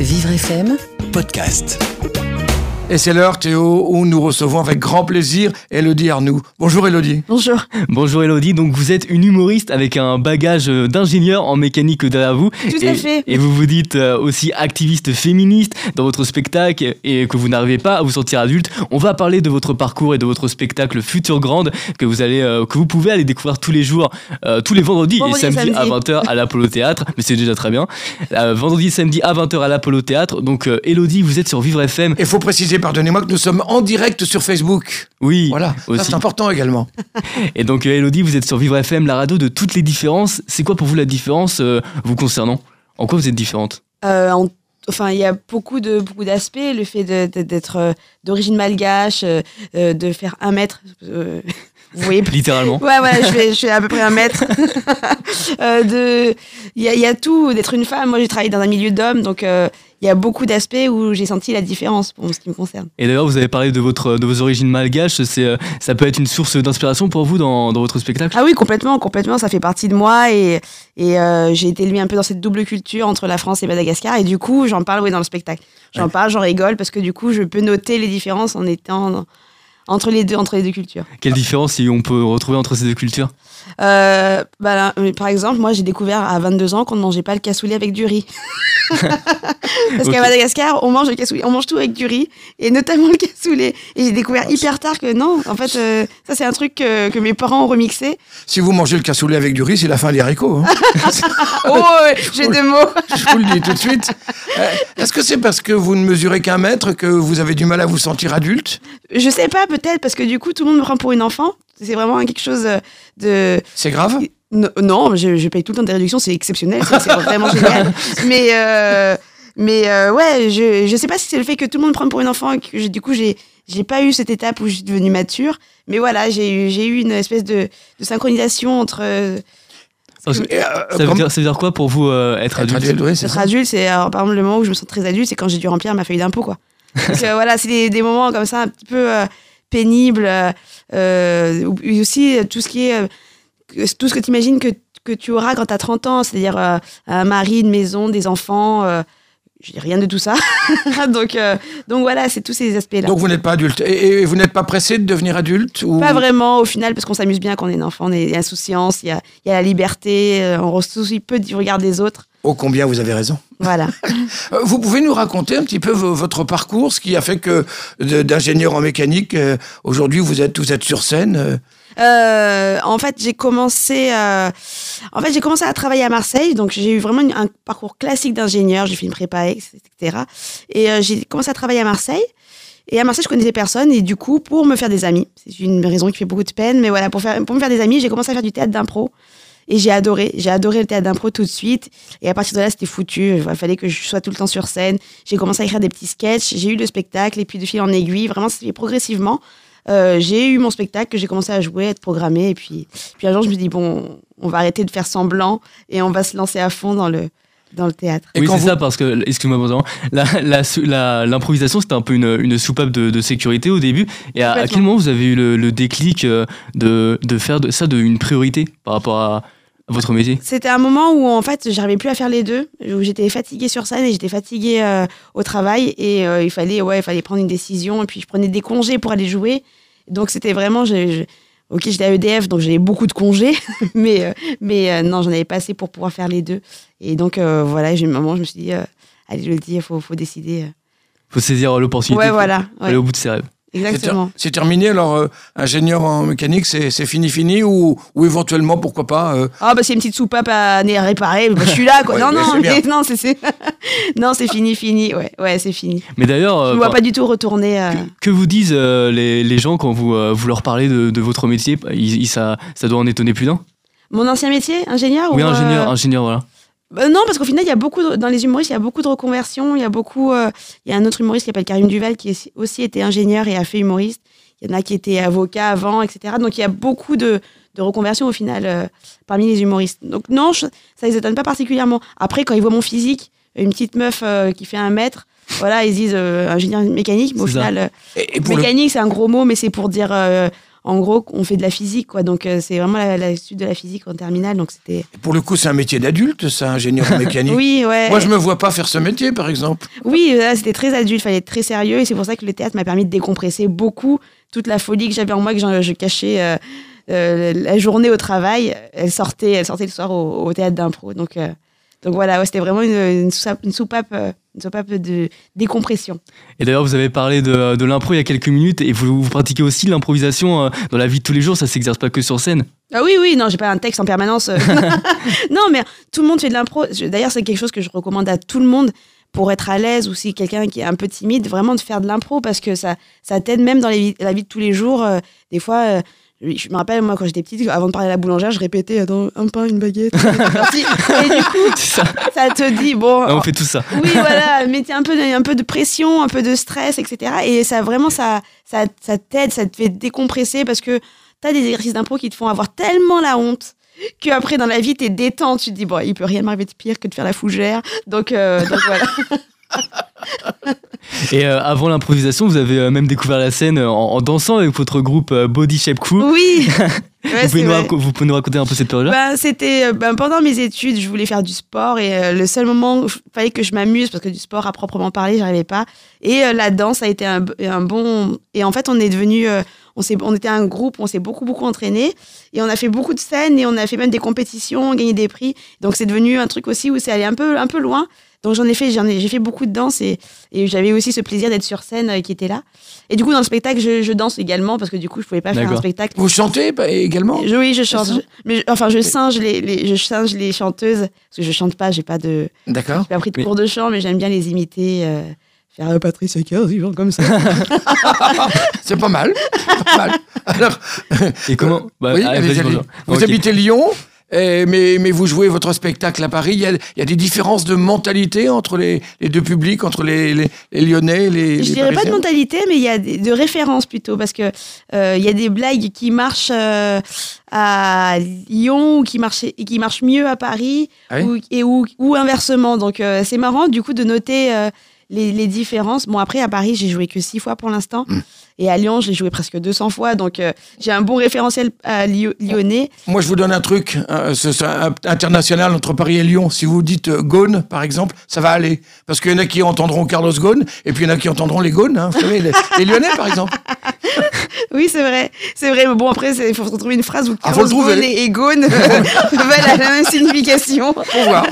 Vivre FM podcast. Et c'est l'heure, Théo, où nous recevons avec grand plaisir Elodie Arnoux. Bonjour Elodie. Bonjour. Bonjour Elodie, donc vous êtes une humoriste avec un bagage euh, d'ingénieur en mécanique derrière vous. Tout et, à fait. Et vous vous dites euh, aussi activiste féministe dans votre spectacle et que vous n'arrivez pas à vous sentir adulte. On va parler de votre parcours et de votre spectacle Future Grande que vous allez, euh, que vous pouvez aller découvrir tous les jours, euh, tous les vendredis Vendredi et samedis à samedi. 20h à l'Apollo Théâtre, mais c'est déjà très bien. Euh, vendredi et samedi à 20h à l'Apollo Théâtre. Donc euh, Elodie, vous êtes sur Vivre FM. Il faut préciser, pardonnez-moi, que nous sommes en direct sur Facebook. Oui, Voilà, aussi. c'est important également. Et donc euh, Elodie, vous êtes sur Vivre FM, la radio de toutes les différences. C'est quoi pour vous la différence euh, vous concernant? En quoi vous êtes différente? Euh, en- Enfin, il y a beaucoup de beaucoup d'aspects. Le fait de- de- d'être euh, d'origine malgache, euh, de faire un mètre. euh, vous voyez Littéralement. Ouais, voilà, je fais, je fais à peu près un mètre. Euh, de, il y a, y a tout. D'être une femme. Moi, j'ai travaillé dans un milieu d'hommes, donc euh, il y a beaucoup d'aspects où j'ai senti la différence pour ce qui me concerne. Et d'ailleurs, vous avez parlé de, votre, de vos origines malgaches. C'est, euh, ça peut être une source d'inspiration pour vous dans, dans votre spectacle? Ah oui, complètement, complètement. Ça fait partie de moi et, et euh, j'ai été élevée un peu dans cette double culture entre la France et Madagascar. Et du coup, j'en parle oui, dans le spectacle. J'en parle, j'en rigole parce que du coup, je peux noter les différences en étant entre les deux, entre les deux cultures. Quelle différence si on peut retrouver entre ces deux cultures? Euh, bah là, mais par exemple, moi, j'ai découvert à 22 ans qu'on ne mangeait pas le cassoulet avec du riz. Parce qu'à Madagascar, on mange le cassoulet, on mange tout avec du riz, et notamment le cassoulet. Et j'ai découvert hyper tard que non, en fait, euh, ça c'est un truc que, que mes parents ont remixé. Si vous mangez le cassoulet avec du riz, c'est la fin des haricots. hein. Oh, j'ai deux mots. Je vous le dis tout de suite. Euh, Est-ce que c'est parce que vous ne mesurez qu'un mètre que vous avez du mal à vous sentir adulte? Je sais pas, peut-être, parce que du coup, tout le monde me prend pour une enfant. C'est vraiment quelque chose de. C'est grave? Non, non, je, je paye tout le temps des réductions, c'est exceptionnel, c'est vraiment génial. Mais, euh, mais euh, ouais, je, je sais pas si c'est le fait que tout le monde me prenne pour une enfant et que du coup, j'ai, j'ai pas eu cette étape où je suis devenue mature. Mais voilà, j'ai eu, j'ai eu une espèce de, de synchronisation entre. euh, que- euh, ça, veut comme- dire, ça veut dire quoi pour vous euh, être Être adulte adulte, oui, c'est Être ça. adulte, c'est par exemple le moment où je me sens très adulte, c'est quand j'ai dû remplir ma feuille d'impôt, quoi. Parce que voilà, c'est des, des moments comme ça un petit peu pénibles. euh, euh, et aussi euh, tout ce qui est euh, que- tout ce que tu imagines que, que tu auras quand tu as 30 ans, c'est-à-dire euh, un mari, une maison, des enfants. Euh, je dis rien de tout ça. donc, euh, donc voilà, c'est tous ces aspects-là. Donc vous n'êtes pas adulte. Et, et vous n'êtes pas pressé de devenir adulte ou... Pas vraiment au final, parce qu'on s'amuse bien quand on est enfant, on est il y a insouciance, il y a, il y a la liberté, on se soucie peu du regard des autres. Oh combien vous avez raison. Voilà. Euh, Vous pouvez nous raconter un petit peu vo- votre parcours, ce qui a fait que d'ingénieur en mécanique, euh, aujourd'hui vous êtes, vous êtes sur scène. euh, en fait, j'ai commencé, euh, en fait, j'ai commencé à travailler à Marseille, donc j'ai eu vraiment un parcours classique d'ingénieur. J'ai fait une prépa, etc. Et euh, j'ai commencé à travailler à Marseille. Et à Marseille, je connaissais personne. Et du coup, pour me faire des amis, c'est une raison qui fait beaucoup de peine, mais voilà, pour, faire, pour me faire des amis, j'ai commencé à faire du théâtre d'impro. Et j'ai adoré. J'ai adoré le théâtre d'impro tout de suite. Et à partir de là, c'était foutu. Il fallait que je sois tout le temps sur scène. J'ai commencé à écrire des petits sketchs. J'ai eu le spectacle. Et puis, de fil en aiguille, vraiment, c'est progressivement. Euh, j'ai eu mon spectacle que j'ai commencé à jouer, à être programmé. Et puis, puis un jour, je me suis dit, bon, on va arrêter de faire semblant et on va se lancer à fond dans le, dans le théâtre. Et Oui, c'est vous- ça, parce que, excuse-moi, pardon, la, la, la- l'improvisation, c'était un peu une, une soupape de, de sécurité au début. Et à, quel moment vous avez eu le, le déclic euh, de, de faire de, ça de une priorité par rapport à votre métier C'était un moment où, en fait, j'arrivais plus à faire les deux, où j'étais fatiguée sur scène et j'étais fatiguée euh, au travail. Et euh, il, fallait, ouais, il fallait prendre une décision. Et puis, je prenais des congés pour aller jouer. Donc, c'était vraiment. je- je- Ok, j'étais à EDF, donc j'avais beaucoup de congés, mais, euh, mais non, j'en avais pas assez pour pouvoir faire les deux. Et donc, voilà, j'ai eu un moment, je me suis dit, allez, je le dis, il faut, faut décider. faut saisir l'opportunité. Ouais, voilà, ouais. aller au bout de ses rêves. C'est ter- Exactement. C'est terminé, alors euh, ingénieur en mécanique, c'est c'est fini, fini, ou, ou éventuellement, pourquoi pas euh, Ah bah c'est une petite soupape à, à réparer, bah, je suis là quoi. Ouais, non mais non, mais non c'est c'est non c'est fini fini ouais ouais c'est fini. Mais d'ailleurs, Je euh, ne vois pas du tout retourner. euh, que, que vous disent euh, les, les gens quand vous, euh, vous leur parlez de, de votre métier? Ils- ils- ça, ça doit en étonner plus d'un? Mon ancien métier, ingénieur Oui, ou, euh, ingénieur, ingénieur, voilà. Bah, Non parce qu'au final il y a beaucoup de- dans les humoristes il y a beaucoup de reconversions, il y a beaucoup euh, il y a un autre humoriste qui s'appelle Karim Duval qui est aussi été ingénieur et a fait humoriste. Il y en a qui étaient avocats avant etc. Donc il y a beaucoup de de reconversion au final euh, parmi les humoristes. Donc non, je- ça les étonne pas particulièrement. Après, quand ils voient mon physique, une petite meuf euh, qui fait un mètre, voilà, ils disent ingénieur mécanique, mais au final, Et, et pour le- mécanique, c'est un gros mot, mais c'est pour dire, en gros, on fait de la physique, quoi. Donc, euh, c'est vraiment la, la suite de la physique en terminale. Donc, c'était. Pour le coup, c'est un métier d'adulte, ça, ingénieur mécanique. Oui, ouais. Moi, je me vois pas faire ce métier, par exemple. Oui, là, c'était très adulte, fallait être très sérieux. Et c'est pour ça que le théâtre m'a permis de décompresser beaucoup toute la folie que j'avais en moi, que je cachais euh, euh, la journée au travail. Elle sortait, elle sortait le soir au, au théâtre d'impro. Donc, euh, donc voilà, ouais, c'était vraiment une, une soupape, une soupape, euh, une soupape de décompression. Et d'ailleurs, vous avez parlé de, de l'impro il y a quelques minutes et vous, vous pratiquez aussi l'improvisation euh, dans la vie de tous les jours. Ça s'exerce pas que sur scène. Ah oui, oui, non, j'ai pas un texte en permanence. euh. non, mais tout le monde fait de l'impro. D'ailleurs, c'est quelque chose que je recommande à tout le monde pour être à l'aise ou si quelqu'un qui est un peu timide, vraiment de faire de l'impro parce que ça, ça t'aide même dans les la vie de tous les jours. euh, des fois, euh, je me rappelle, moi, quand j'étais petite, avant de parler à la boulangère, je répétais Attends, un pain, une baguette. Et du coup, ça. ça te dit, bon, Ah, on fait tout ça. oui, voilà, mettez un peu, de, un peu de pression, un peu de stress, etc. Et ça, vraiment, ça, ça, ça t'aide, ça te fait décompresser parce que t'as des exercices d'impro qui te font avoir tellement la honte qu'après, dans la vie, t'es détente. Tu te dis, bon, il peut rien m'arriver de pire que de faire la fougère. Donc, euh, donc voilà. Et euh, avant l'improvisation, vous avez euh, même découvert la scène en, en dansant avec votre groupe euh, Body Shape Crew. Oui. Ouais, vous, pouvez nous vrai. raco- vous pouvez nous raconter un peu cette période-là? Ben, c'était euh, ben, pendant mes études, je voulais faire du sport et euh, le seul moment où il fallait que je m'amuse parce que du sport à proprement parler, j'arrivais pas. Et euh, la danse a été un, bon. Et en fait, on est devenu, euh, on s'est, on était un groupe, on s'est beaucoup beaucoup entraîné et on a fait beaucoup de scènes et on a fait même des compétitions, gagné des prix. Donc c'est devenu un truc aussi où c'est allé un peu un peu loin. Donc j'en ai fait, j'en ai, j'ai fait beaucoup de danse et, et j'avais aussi ce plaisir d'être sur scène euh, qui était là. Et du coup dans le spectacle, je, je danse également parce que du coup je pouvais pas faire un spectacle Vous chantez bah, également? Je- Oui, je chante. Je- mais je- enfin, je singe les, les- je singe les chanteuses parce que je chante pas. J'ai pas de, D'accord. j'ai pas pris de Mais- cours de chant, mais j'aime bien les imiter. euh, faire euh, ils chantent comme ça. C'est pas mal. Pas mal. Alors, Et comment bah, oui, allez, allez, vas-y, allez. bonjour. vous habitez Lyon, eh, mais, mais vous jouez votre spectacle à Paris. Il y a, il y a des différences de mentalité entre les, les deux publics, entre les, les, les Lyonnais, les. je dirais pas de mentalité, mais il y a des, de références plutôt parce que euh, il y a des blagues qui marchent euh, à Lyon ou qui marchent et qui marchent mieux à Paris Ah oui? ou, et ou, ou inversement. Donc euh, c'est marrant du coup de noter les, les différences. Bon après à Paris j'ai joué que six fois pour l'instant Hmm. Et à Lyon j'ai joué presque 200 fois donc euh, j'ai un bon référentiel à Lyo- lyonnais. Moi, je vous donne un truc. ce un- international entre Paris et Lyon. Si vous dites euh, Gaune, par exemple, ça va aller. Parce qu'il y en a qui entendront Carlos Ghosn, et puis il y en a qui entendront les Gaunes. hein, vous savez, les, les Lyonnais, par exemple. Oui c'est vrai c'est vrai mais bon après il faut trouver une phrase où Ah, Carlos trouver. Ghosn et et Ghosn veulent la même signification. Faut voir.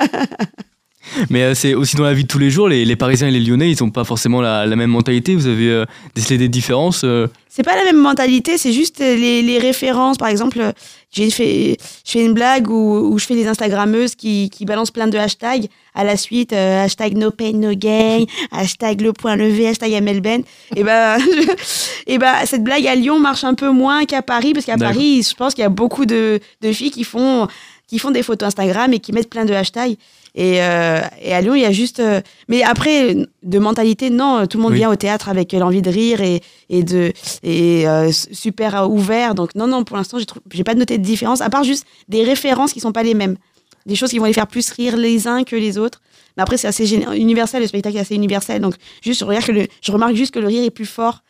Mais euh, c'est aussi dans la vie de tous les jours, les, les Parisiens et les Lyonnais, ils n'ont pas forcément la, la même mentalité. Vous avez euh, décelé des différences. euh, C'est pas la même mentalité, c'est juste les, les références. Par exemple, j'ai fait, je fais une blague où, où je fais des Instagrammeuses qui, qui balancent plein de hashtags à la suite. euh, hashtag no pain, no gain, hashtag le point levé, hashtag MLBN. Et ben, et ben, cette blague à Lyon marche un peu moins qu'à Paris, parce qu'à. Paris, je pense qu'il y a beaucoup de, de filles qui font, qui font des photos Instagram et qui mettent plein de hashtags. Et, euh, et à Lyon, il y a juste. euh, mais après, de mentalité, non, tout le monde Oui. vient au théâtre avec l'envie de rire et, et de et euh, super euh, ouvert. Donc non, non, pour l'instant, j'ai pas noté de différence, à part juste des références qui sont pas les mêmes, des choses qui vont les faire plus rire les uns que les autres. Mais après, c'est assez universel, le spectacle est assez universel. Donc juste, je regarde que le, je remarque juste que le rire est plus fort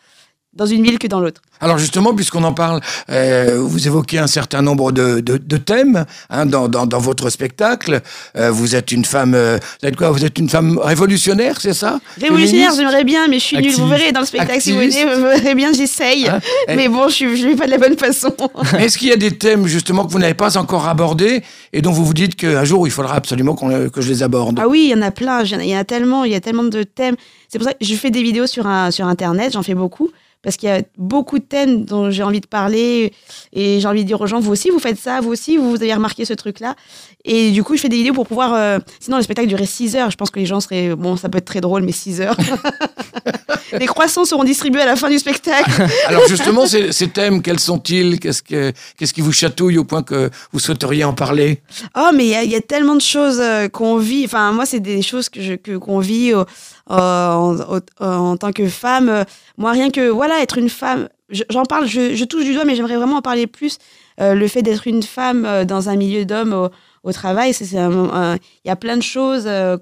dans une ville que dans l'autre. Alors justement, puisqu'on en parle, euh, vous évoquez un certain nombre de, de, de thèmes hein, dans, dans, dans votre spectacle. Euh, vous êtes une femme, euh, vous êtes quoi? Vous êtes une femme révolutionnaire, c'est ça? Révolutionnaire, j'aimerais bien, mais je suis nulle. Vous Activiste. verrez dans le spectacle, si vous Activiste? venez, vous verrez bien, j'essaye. Hein? Mais bon, je ne vais pas de la bonne façon. Est-ce qu'il y a des thèmes justement que vous n'avez pas encore abordés et dont vous vous dites qu'un jour il faudra absolument euh, que je les aborde? Ah oui, il y en a plein. Il y en a- il y en a tellement, il y a tellement de thèmes. C'est pour ça que je fais des vidéos sur, un, sur Internet, j'en fais beaucoup. Parce qu'il y a beaucoup de thèmes dont j'ai envie de parler et j'ai envie de dire aux gens, vous aussi, vous faites ça, vous aussi, vous avez remarqué ce truc-là. Et du coup, je fais des vidéos pour pouvoir... euh, Sinon, le spectacle durait 6 heures. Je pense que les gens seraient... Bon, ça peut être très drôle, mais 6 heures. les croissants seront distribués à la fin du spectacle. Alors justement, ces, ces thèmes, quels sont-ils? Qu'est-ce, que, qu'est-ce qui vous chatouille au point que vous souhaiteriez en parler? Oh, mais il y a, il y a tellement de choses euh, qu'on vit. Enfin, moi, c'est des choses que je, que, qu'on vit euh, en, en- en tant que femme. Moi, rien que, voilà, être une femme, je- j'en parle, je, je touche du doigt, mais j'aimerais vraiment en parler plus. Euh, le fait d'être une femme dans un milieu d'hommes au, au travail, c'est, c'est un- un- il y a plein de choses euh,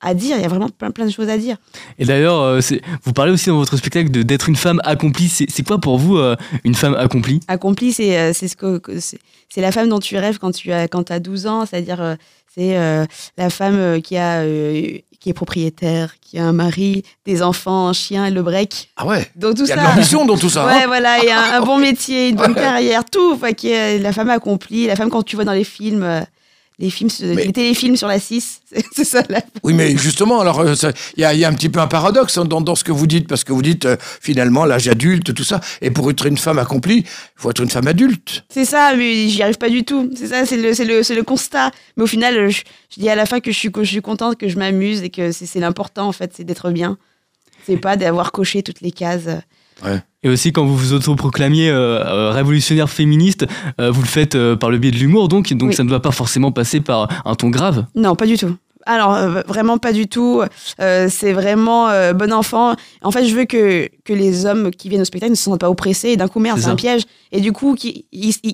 à dire. Il y a vraiment plein, plein de choses à dire. Et d'ailleurs, euh, vous parlez aussi dans votre spectacle de- d'être une femme accomplie. C'est c'est quoi pour vous euh, une femme accomplie? Accompli, c'est euh, c'est ce que que- c'est c'est la femme dont tu rêves quand tu as quand as 12 ans, c'est-à-dire euh, c'est euh, la femme qui a euh, qui est propriétaire, qui a un mari, des enfants, un chien et le break. Ah ouais? Donc tout Il y a de ça. l'ambition dans tout ça. Ouais, hein. voilà, et un, un bon métier, une bonne carrière, tout, enfin, qui est la femme accomplie, la femme quand tu vois dans les films, euh, les films, Mais- les téléfilms sur la 6, c'est ça. Oui, mais justement, alors euh, il y, a, il y a un petit peu un paradoxe hein, dans, dans ce que vous dites, parce que vous dites euh, finalement l'âge adulte, tout ça, et pour être une femme accomplie, il faut être une femme adulte. C'est ça, mais j'y arrive pas du tout. C'est ça, c'est le, le, le constat. Mais au final, je, je dis à la fin que je suis, que je suis contente, que je m'amuse et que c'est c'est l'important en fait, c'est d'être bien. C'est pas d'avoir coché toutes les cases. Et aussi, quand vous vous autoproclamiez euh, euh, révolutionnaire féministe, euh, vous le faites euh, par le biais de l'humour, donc, donc Oui. ça ne doit pas forcément passer par un ton grave. Non, pas du tout. Alors, vraiment pas du tout. C'est vraiment bon enfant. En fait, je veux que, que les hommes qui viennent au spectacle ne se sentent pas oppressés. Et d'un coup, merde, C'est un piège. Et du coup, qui,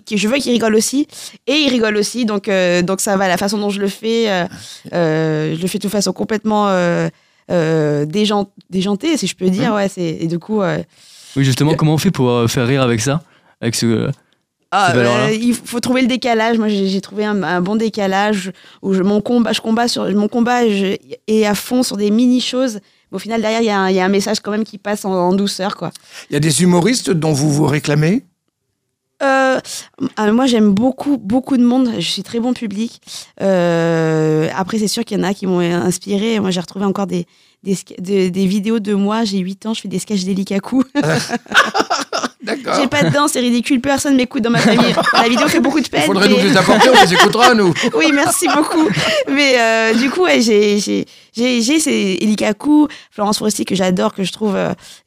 que je veux qu'ils rigolent aussi. Et ils rigolent aussi. Donc, donc ça va. La façon dont je le fais, je le fais de façon complètement euh, euh, déjan- déjantée, si je peux dire. Ouais, c'est, et du coup, Oui, justement, comment on fait pour euh, faire rire avec ça avec ce... Ah, Ces valeurs-là. euh, il faut trouver le décalage. Moi, j'ai trouvé un, un bon décalage où je, mon combat, je combat sur mon combat je- est à fond sur des mini choses. Mais au final, derrière, il y, a un- il y a un message quand même qui passe en, en douceur, quoi. Il y a des humoristes dont vous vous réclamez? Euh, euh, moi, j'aime beaucoup, beaucoup de monde. Je suis très bon public. Euh, après, c'est sûr qu'il y en a qui m'ont inspiré. Moi, j'ai retrouvé encore des, des, vidéos de moi. J'ai 8 ans, je fais des sketchs d'Elikaku. D'accord. j'ai pas de dents, c'est ridicule. Personne m'écoute dans ma famille. La vidéo fait beaucoup de Il peine. faudrait mais- nous les apporter, on les écoutera, nous. oui, merci beaucoup. Mais euh, du coup, ouais, j'ai, j'ai, j'ai, j'ai c'est Elikaku, Florence Foresti que j'adore, que je trouve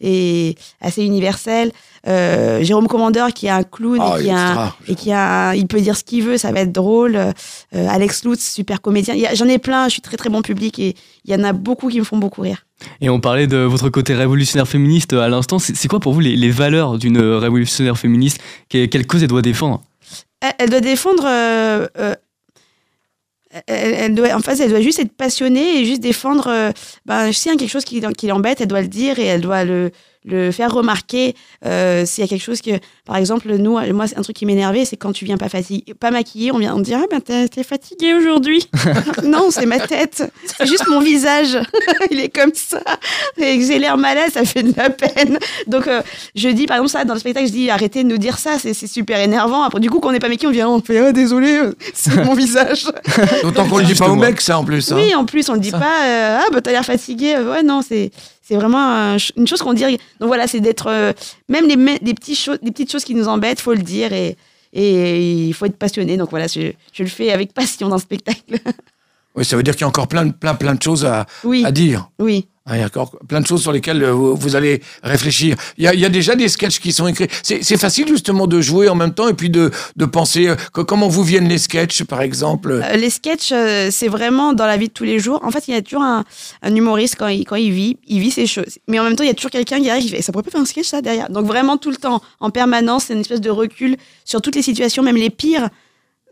est assez universelle. Euh, Jérôme Commandeur qui est un clown Ah, et il qui a, et qui a, un- il peut dire ce qu'il veut, ça va être drôle. Euh, Alex Lutz, super comédien. J'en ai plein, je suis très très bon public et il y en a beaucoup qui me font beaucoup rire. Et on parlait de votre côté révolutionnaire féministe euh, à l'instant. C'est quoi pour vous les, les valeurs d'une révolutionnaire féministe? Que- Quelle cause elle doit défendre? Elle, elle doit défendre. euh, euh, elle, elle doit, en fait, elle doit juste être passionnée et juste défendre. euh, ben, s'il y a quelque chose qui, qui l'embête, elle doit le dire et elle doit le, le faire remarquer. Euh, s'il y a quelque chose que, par exemple, nous, moi, c'est un truc qui m'énervait, c'est quand tu viens pas fatigué, pas maquillée, on vient, on te dit ah ben t'es t'es fatiguée aujourd'hui. non, c'est ma tête, c'est juste mon visage, il est comme ça et que j'ai l'air malade, ça fait de la peine. Donc euh, je dis par exemple ça dans le spectacle, je dis arrêtez de nous dire ça, c'est c'est super énervant. Après du coup quand on n'est pas maquillé, on vient, on fait ah désolé, c'est mon visage. D'autant qu'on ne le dit pas aux mecs, ça, en plus. hein. Oui, en plus, on ne dit pas euh, Ah, bah, t'as l'air fatigué. Ouais, non, c'est. C'est vraiment une chose qu'on dit. Donc voilà, c'est d'être. euh, même les, des, petits choses, des petites choses qui nous embêtent, faut le dire et, et il faut être passionné. Donc voilà, je, je le fais avec passion dans le spectacle. Oui, ça veut dire qu'il y a encore plein, de- plein, plein de choses à, Oui, à dire. oui. Ah, Il y a encore plein de choses sur lesquelles euh, vous, allez réfléchir. Il y, a, déjà des sketchs qui sont écrits. C'est facile justement de jouer en même temps et puis de, de penser euh, que- comment vous viennent les sketchs, par exemple? Euh, les sketchs, c'est vraiment dans la vie de tous les jours. En fait, il y a toujours un, humoriste quand il, quand il vit, il vit ses choses. Mais en même temps, il y a toujours quelqu'un arrive qui fait Ça pourrait pas faire un sketch, ça, derrière? Donc, vraiment, tout le temps, en permanence, c'est une espèce de recul sur toutes les situations, même les pires.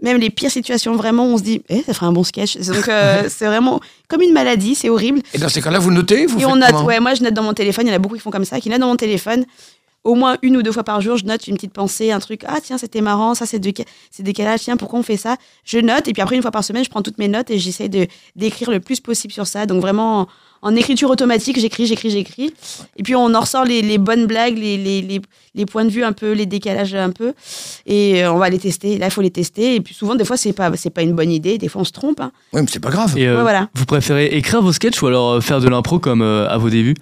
Même les pires situations, vraiment, on se dit, eh, ça ferait un bon sketch. Donc, euh, c'est vraiment comme une maladie, c'est horrible. Et dans ces cas-là, vous notez vous Et on note, ouais, moi je note dans mon téléphone, il y en a beaucoup qui font comme ça, qui notent dans mon téléphone. Au moins une ou deux fois par jour, je note une petite pensée, un truc. Ah tiens, c'était marrant, ça c'est décalage, tiens, pourquoi on fait ça? Je note, et puis après, une fois par semaine, je prends toutes mes notes et j'essaie de, d'écrire le plus possible sur ça. Donc vraiment, en, écriture automatique, j'écris, j'écris, j'écris. Et puis on en ressort les, les bonnes blagues, les, les, les, les points de vue un peu, les décalages un peu. Et euh, on va les tester. Là, il faut les tester. Et puis souvent, des fois, c'est pas, c'est pas une bonne idée. Des fois, on se trompe. hein. Oui, mais c'est pas grave. Et euh, Ouais, voilà. vous préférez écrire vos sketchs ou alors euh, faire de l'impro comme euh, à vos débuts?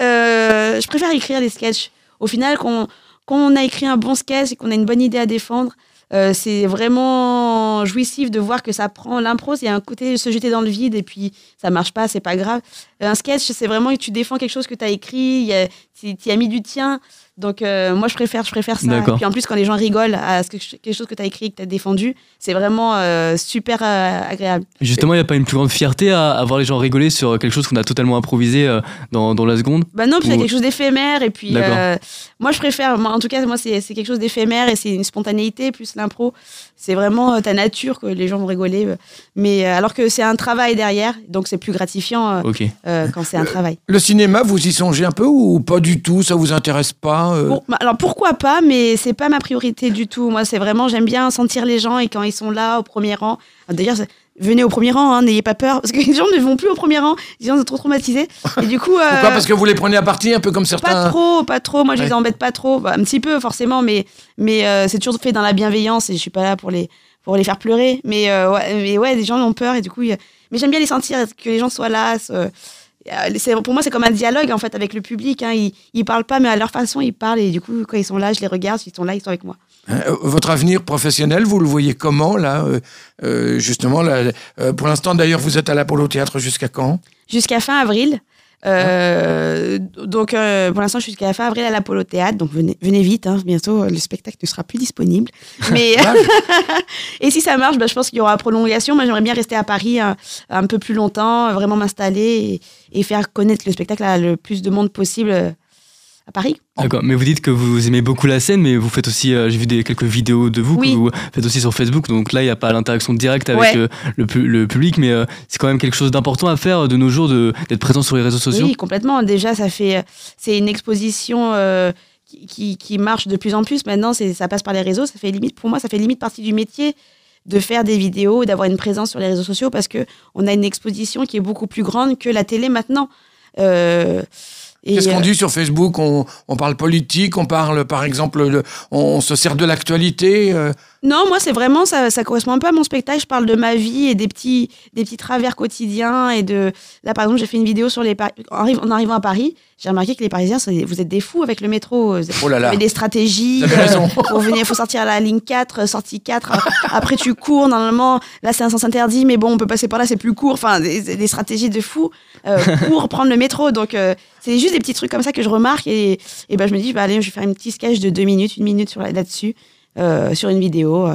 Euh, je préfère écrire des sketchs. Au final, quand, quand on a écrit un bon sketch et qu'on a une bonne idée à défendre, euh, c'est vraiment jouissif de voir que ça prend l'impro. Il y a un côté se jeter dans le vide et puis ça marche pas, c'est pas grave. Un sketch, c'est vraiment que tu défends quelque chose que tu as écrit, tu as mis du tien. Donc euh, moi je préfère, je préfère ça. D'accord. Puis en plus quand les gens rigolent à ce que- quelque chose que tu as écrit, que tu as défendu, c'est vraiment euh, super euh, agréable. Justement, il n'y a pas une plus grande fierté à, à voir les gens rigoler sur quelque chose qu'on a totalement improvisé euh, dans, dans la seconde? Bah non, puis c'est Ou- quelque chose d'éphémère et puis euh, moi je préfère, moi, en tout cas moi c'est c'est quelque chose d'éphémère et c'est une spontanéité plus l'impro. C'est vraiment euh, ta nature que les gens vont rigoler, euh, mais euh, alors que c'est un travail derrière, donc c'est plus gratifiant euh, euh, quand c'est un travail. Le cinéma, vous y songez un peu ou pas du tout? Ça vous intéresse pas? Euh Bon, bah, alors pourquoi pas, mais c'est pas ma priorité du tout. Moi, c'est vraiment, j'aime bien sentir les gens et quand ils sont là au premier rang. Ah, D'ailleurs, venez au premier rang, hein, n'ayez pas peur, parce que les gens ne vont plus au premier rang. Les gens sont trop traumatisés. Et du coup, euh, Pourquoi? Parce que vous les prenez à partie, un peu comme pas certains. trop, pas trop. Moi, je les embête pas trop. Bah, un petit peu, forcément, mais mais euh, c'est toujours fait dans la bienveillance et je suis pas là pour les pour les faire pleurer. Mais euh, ouais, mais ouais, les gens ont peur et du coup, il y a- mais j'aime bien les sentir, que les gens soient là. Euh, c'est- pour moi, c'est comme un dialogue en fait avec le public. Hein. Ils, ils parlent pas, mais à leur façon, ils parlent. Et du coup, quand ils sont là, je les regarde. S'ils sont là, ils sont avec moi. Euh, votre avenir professionnel, vous le voyez comment là euh, euh, Justement, là, euh, pour l'instant d'ailleurs, vous êtes à l'Apollo Théâtre jusqu'à quand? Jusqu'à fin avril. Euh, Donc, euh, pour l'instant, je suis jusqu'à fin avril à l'Apollo Théâtre. Donc, venez, venez vite. hein. Bientôt, euh, le spectacle ne sera plus disponible. Mais, et si ça marche, bah, je pense qu'il y aura prolongation. Moi, j'aimerais bien rester à Paris un, un peu plus longtemps, euh, vraiment m'installer et, et faire connaître le spectacle à le plus de monde possible euh, à Paris. D'accord. Mais vous dites que vous aimez beaucoup la scène, mais vous faites aussi, euh, j'ai vu des, quelques vidéos de vous Oui. que vous faites aussi sur Facebook. Donc là, il n'y a pas l'interaction directe avec Ouais. euh, le, pu- le public, mais euh, c'est quand même quelque chose d'important à faire de nos jours, d'être présent sur les réseaux sociaux. Oui, complètement. Déjà, ça fait, c'est une exposition euh, qui, qui, qui marche de plus en plus. Maintenant, ça passe par les réseaux. Ça fait limite, pour moi, ça fait limite partie du métier de faire des vidéos, d'avoir une présence sur les réseaux sociaux parce que on a une exposition qui est beaucoup plus grande que la télé maintenant. Euh, Qu'est-ce qu'on euh, dit sur Facebook? On, on parle politique, on parle par exemple, de- on, on se sert de l'actualité. Euh, Non, moi, c'est vraiment, ça, ça correspond un peu à mon spectacle. Je parle de ma vie et des petits, des petits travers quotidiens. Et de... Là, par exemple, j'ai fait une vidéo sur les. Par- En, arri- en arrivant à Paris, j'ai remarqué que les Parisiens, vous êtes des fous avec le métro. Vous Oh là Vous là. avez des stratégies. Vous raison. Pour venir, il faut sortir à la ligne 4, euh, sortie 4. Après, tu cours. Normalement, là, c'est un sens interdit, mais bon, on peut passer par là, c'est plus court. Enfin, des, des stratégies de fou euh, pour prendre le métro. Donc, euh, c'est juste des petits trucs comme ça que je remarque. Et, et ben, je me dis, bah, allez, je vais faire une petite sketch de deux minutes, une minute là-dessus, euh, sur une vidéo.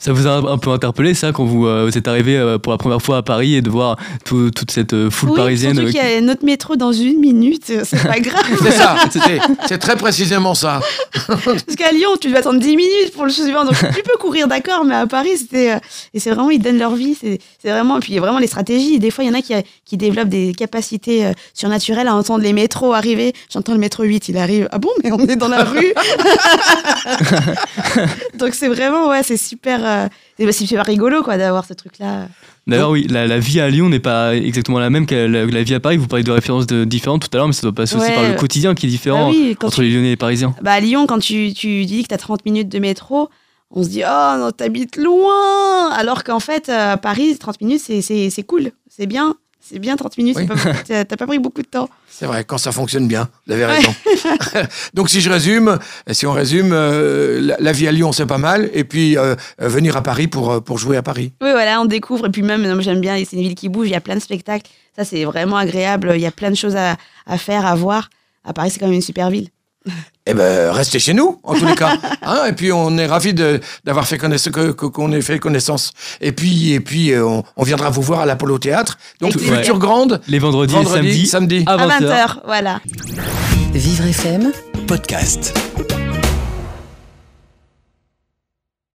Ça vous a un peu interpellé, ça, quand vous, euh, vous êtes arrivé euh, pour la première fois à Paris et de voir tout- toute cette euh, foule oui, parisienne surtout qu'il y a notre métro dans une minute, euh, c'est pas grave. C'est ça, c'est- c'est très précisément ça. Parce qu'à Lyon, tu dois attendre 10 minutes pour le suivant. Donc tu peux courir, d'accord, mais à Paris, c'était. euh, et c'est vraiment, ils donnent leur vie. C'est c'est vraiment. Et puis il y a vraiment les stratégies. Des fois, il y en a qui, qui développent des capacités euh, surnaturelles à entendre les métros arriver. J'entends le métro 8, il arrive. Ah bon, mais on est dans la rue. Donc c'est vraiment, ouais, c'est super. Euh, c'est c'est super rigolo, quoi, d'avoir ce truc-là. D'ailleurs, oui, la, la vie à Lyon n'est pas exactement la même que la, la vie à Paris. Vous parlez de références de, différentes tout à l'heure, mais ça doit passer aussi par le quotidien qui est Bah différent oui, entre tu- les Lyonnais et les Parisiens. Bah, à Lyon, quand tu, tu dis que tu as 30 minutes de métro, on se dit Oh non, t'habites loin Alors qu'en fait, euh, à Paris, 30 minutes, c'est cool, c'est bien. C'est bien 30 minutes, Oui. pas t'as pas pris beaucoup de temps. C'est vrai, quand ça fonctionne bien, vous avez raison. Donc si je résume, si on résume, euh, la, la vie à Lyon c'est pas mal, et puis euh, euh, venir à Paris pour, euh, pour jouer à Paris. Oui, voilà, on découvre. Et puis même, j'aime bien, c'est une ville qui bouge, il y a plein de spectacles. Ça, c'est vraiment agréable. Il y a plein de choses à, à faire, à voir. À Paris, c'est quand même une super ville. Eh ben, restez chez nous, en tous les cas. Hein, et puis, on est ravis de- d'avoir fait connaissance, qu'on ait fait connaissance. Et puis, et puis euh, on, on viendra vous voir à l'Apollo Théâtre. Donc, Future Grande, Les vendredis, vendredi, et samedis, samedi. à À 20h. 20h, voilà. Vivre FM podcast.